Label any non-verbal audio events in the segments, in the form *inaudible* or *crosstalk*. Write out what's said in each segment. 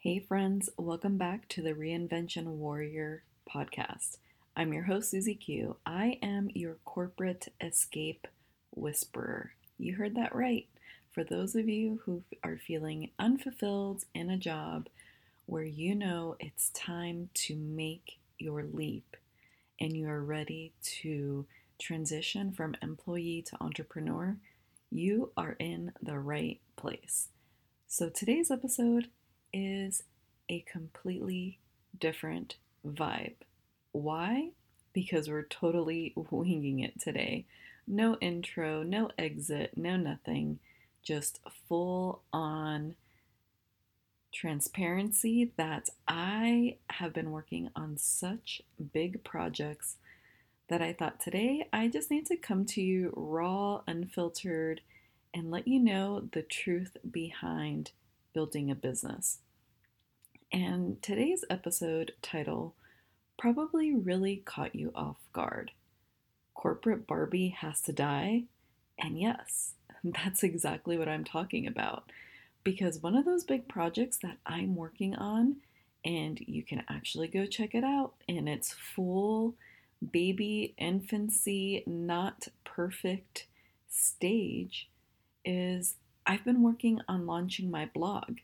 Hey, friends, welcome back to the Reinvention Warrior podcast. I'm your host, Susie Q. I am your corporate escape whisperer. You heard that right. For those of you who are feeling unfulfilled in a job where you know it's time to make your leap and you are ready to transition from employee to entrepreneur, you are in the right place. So today's episode is a completely different vibe. Why? Because we're totally winging it today. No intro, no exit, no nothing. Just full on transparency that I have been working on such big projects that I thought today I just need to come to you raw, unfiltered, and let you know the truth behind building a business. And today's episode title probably really caught you off guard. Corporate Barbie has to die? And yes, *laughs* that's exactly what I'm talking about. Because one of those big projects that I'm working on, and you can actually go check it out in its full baby infancy, not perfect stage, is I've been working on launching my blog.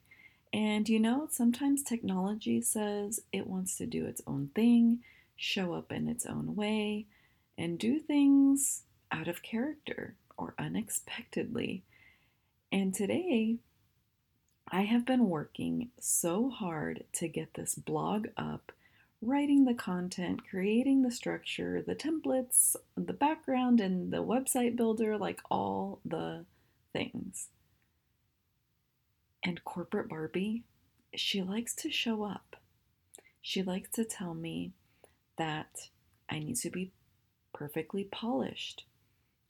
And you know, sometimes technology says it wants to do its own thing, show up in its own way, and do things out of character or unexpectedly. And today, I have been working so hard to get this blog up, writing the content, creating the structure, the templates, the background, and the website builder like all the things. And corporate Barbie, she likes to show up. She likes to tell me that I need to be perfectly polished.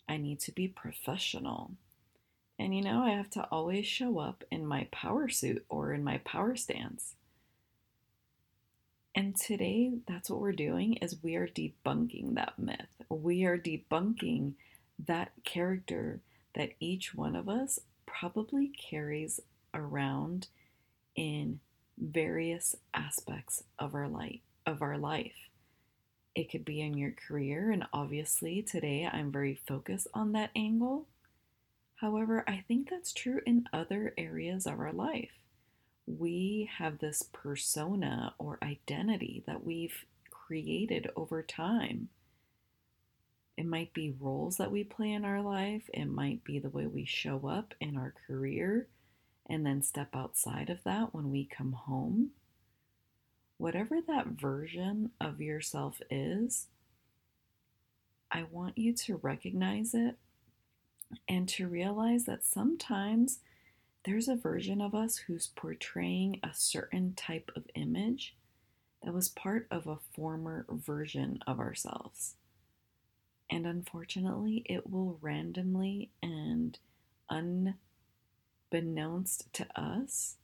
I need to be professional. And you know, I have to always show up in my power suit or in my power stance. And today, that's what we're doing is we are debunking that myth. We are debunking that character that each one of us probably carries around in various aspects of our life of our life. It could be in your career and obviously today I'm very focused on that angle. However, I think that's true in other areas of our life. We have this persona or identity that we've created over time. It might be roles that we play in our life, it might be the way we show up in our career, and then step outside of that when we come home. Whatever that version of yourself is, I want you to recognize it and to realize that sometimes there's a version of us who's portraying a certain type of image that was part of a former version of ourselves. And unfortunately, it will randomly and un unbeknownst to us,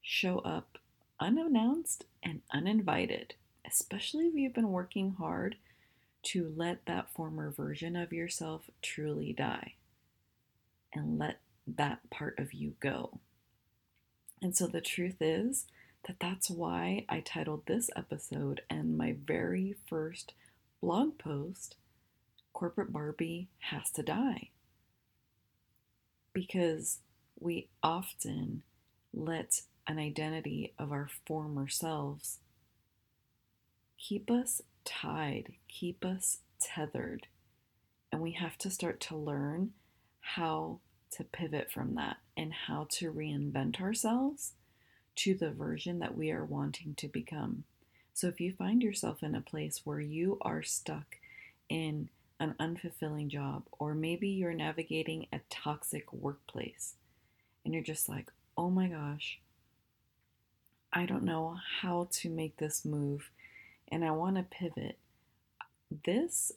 show up unannounced and uninvited, especially if you've been working hard to let that former version of yourself truly die and let that part of you go. And so the truth is that that's why I titled this episode and my very first blog post, Corporate Barbie Has to Die. Because we often let an identity of our former selves keep us tied, keep us tethered. And we have to start to learn how to pivot from that and how to reinvent ourselves to the version that we are wanting to become. So if you find yourself in a place where you are stuck in an unfulfilling job, or maybe you're navigating a toxic workplace, and you're just like, oh my gosh, I don't know how to make this move and I want to pivot. This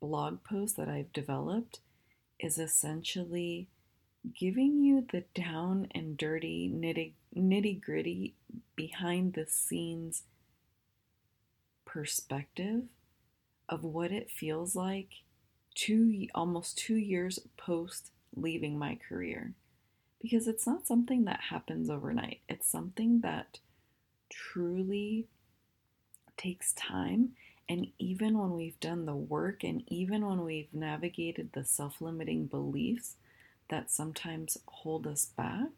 blog post that I've developed is essentially giving you the down and dirty, nitty, nitty gritty, behind the scenes perspective of what it feels like two almost two years post leaving my career. because it's not something that happens overnight. It's something that truly takes time. And even when we've done the work and even when we've navigated the self limiting beliefs that sometimes hold us back,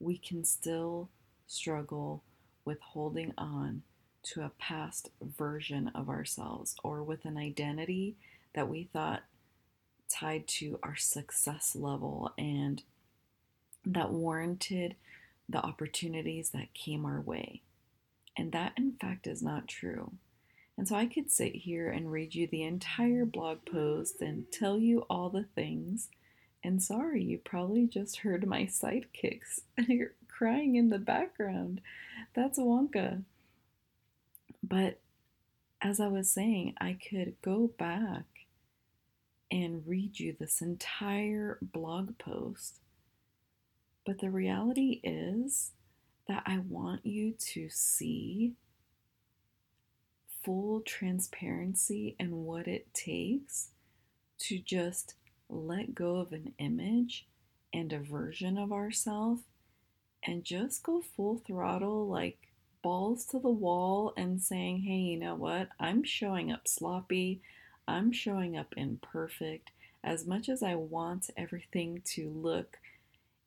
we can still struggle with holding on to a past version of ourselves or with an identity that we thought tied to our success level and that warranted the opportunities that came our way. And that, in fact, is not true. And so I could sit here and read you the entire blog post and tell you all the things. And sorry, you probably just heard my sidekicks *laughs* crying in the background. That's Wonka. But as I was saying, I could go back and read you this entire blog post. But the reality is that I want you to see full transparency and what it takes to just let go of an image and a version of ourselves and just go full throttle, like balls to the wall, and saying, hey, you know what? I'm showing up sloppy. I'm showing up imperfect. As much as I want everything to look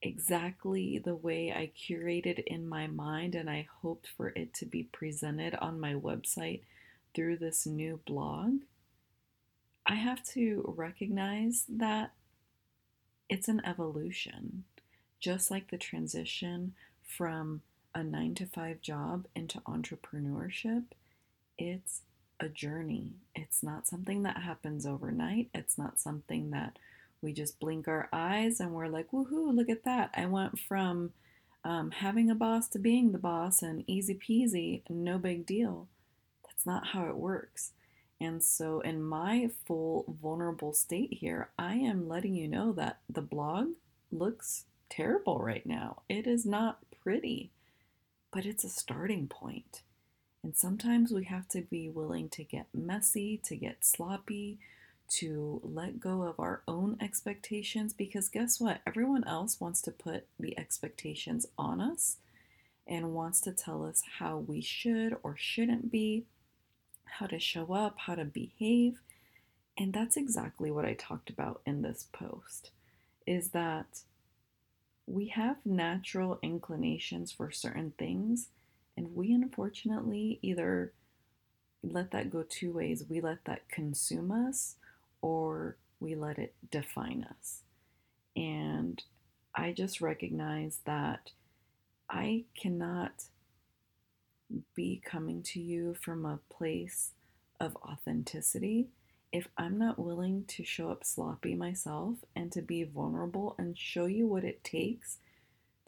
exactly the way I curated in my mind, and I hoped for it to be presented on my website through this new blog, I have to recognize that it's an evolution. Just like the transition from a nine to five job into entrepreneurship, it's a journey. It's not something that happens overnight. It's not something that we just blink our eyes and we're like, woohoo, look at that. I went from um, having a boss to being the boss and easy peasy, no big deal. That's not how it works. And so, in my full vulnerable state here, I am letting you know that the blog looks terrible right now. It is not pretty, but it's a starting point. And sometimes we have to be willing to get messy, to get sloppy, to let go of our own expectations because guess what? Everyone else wants to put the expectations on us and wants to tell us how we should or shouldn't be, how to show up, how to behave. And that's exactly what I talked about in this post is that we have natural inclinations for certain things, and we unfortunately either let that go two ways. We let that consume us, or we let it define us. And I just recognize that I cannot be coming to you from a place of authenticity if I'm not willing to show up sloppy myself and to be vulnerable and show you what it takes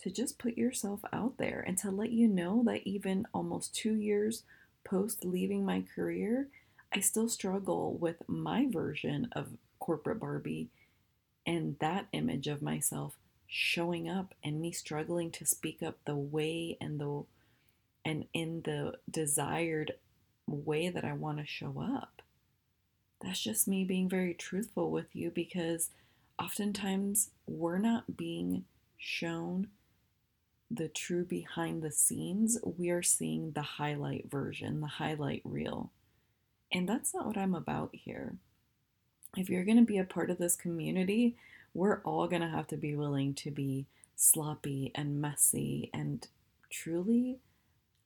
to just put yourself out there and to let you know that even almost two years post leaving my career, I still struggle with my version of corporate Barbie and that image of myself showing up and me struggling to speak up the way and the and in the desired way that I want to show up. That's just me being very truthful with you because oftentimes we're not being shown the true behind the scenes. We are seeing the highlight version, the highlight reel. And that's not what I'm about here. If you're going to be a part of this community, we're all going to have to be willing to be sloppy and messy and truly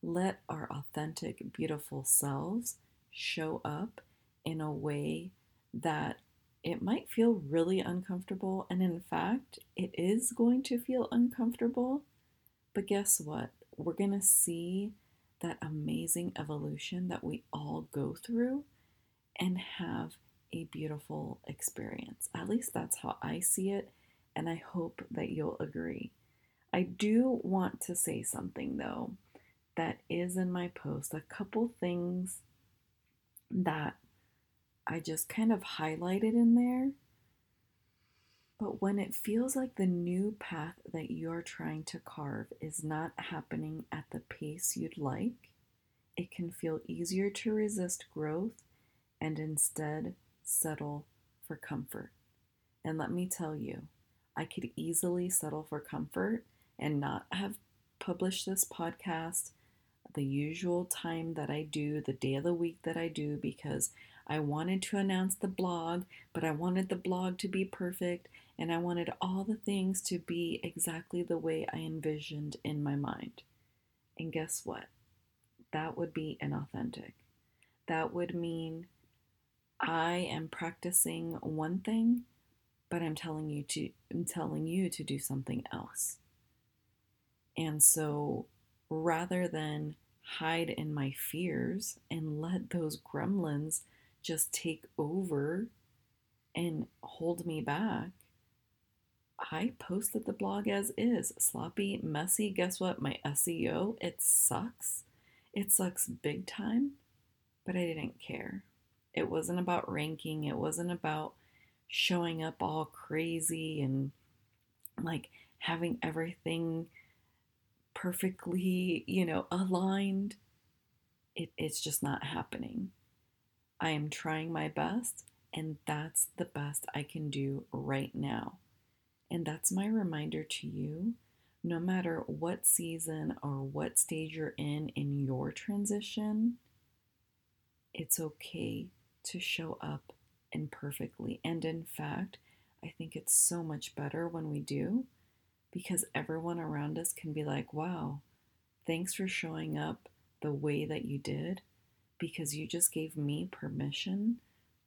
let our authentic, beautiful selves show up in a way that it might feel really uncomfortable. And in fact, it is going to feel uncomfortable. But guess what? We're going to see that amazing evolution that we all go through and have a beautiful experience. At least that's how I see it. And I hope that you'll agree. I do want to say something though that is in my post, a couple things that I just kind of highlighted in there. But when it feels like the new path that you're trying to carve is not happening at the pace you'd like, it can feel easier to resist growth and instead settle for comfort. And let me tell you, I could easily settle for comfort and not have published this podcast the usual time that I do, the day of the week that I do, because I wanted to announce the blog, but I wanted the blog to be perfect and I wanted all the things to be exactly the way I envisioned in my mind. And guess what? That would be inauthentic. That would mean I am practicing one thing, but I'm telling you to I'm telling you to do something else. And so rather than hide in my fears and let those gremlins just take over and hold me back, I posted the blog as is. Sloppy, messy. Guess what? My SEO, it sucks. It sucks big time, but I didn't care. It wasn't about ranking, it wasn't about showing up all crazy and like having everything perfectly, you know, aligned. It, it's just not happening. I am trying my best, and that's the best I can do right now. And that's my reminder to you no matter what season or what stage you're in in your transition, it's okay to show up imperfectly. And in fact, I think it's so much better when we do because everyone around us can be like, wow, thanks for showing up the way that you did because you just gave me permission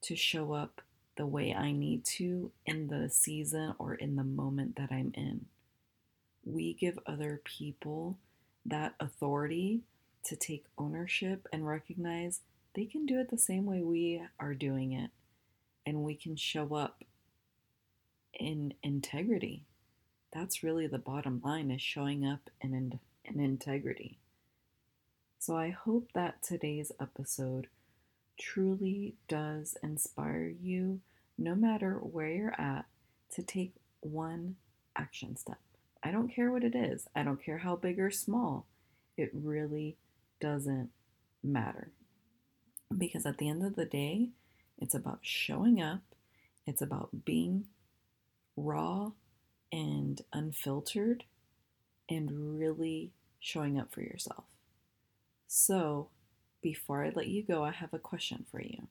to show up the way I need to in the season or in the moment that I'm in. We give other people that authority to take ownership and recognize they can do it the same way we are doing it. And we can show up in integrity that's really the bottom line is showing up in, in, in integrity. So I hope that today's episode truly does inspire you, no matter where you're at, to take one action step. I don't care what it is, I don't care how big or small, it really doesn't matter. Because at the end of the day, it's about showing up, it's about being raw and unfiltered and really showing up for yourself. So, before I let you go, I have a question for you.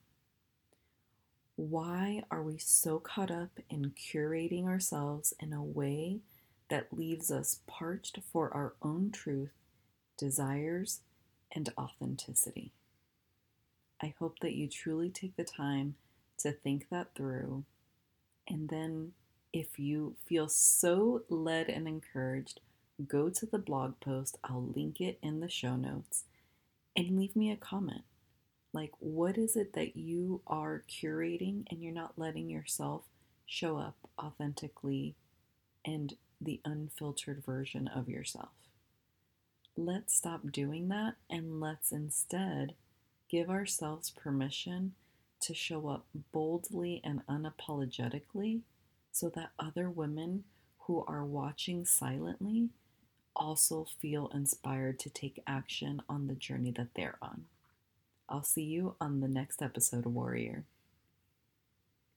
Why are we so caught up in curating ourselves in a way that leaves us parched for our own truth, desires, and authenticity? I hope that you truly take the time to think that through and then if you feel so led and encouraged, go to the blog post. I'll link it in the show notes and leave me a comment. Like, what is it that you are curating and you're not letting yourself show up authentically and the unfiltered version of yourself? Let's stop doing that and let's instead give ourselves permission to show up boldly and unapologetically so that other women who are watching silently also feel inspired to take action on the journey that they're on. I'll see you on the next episode, of Warrior.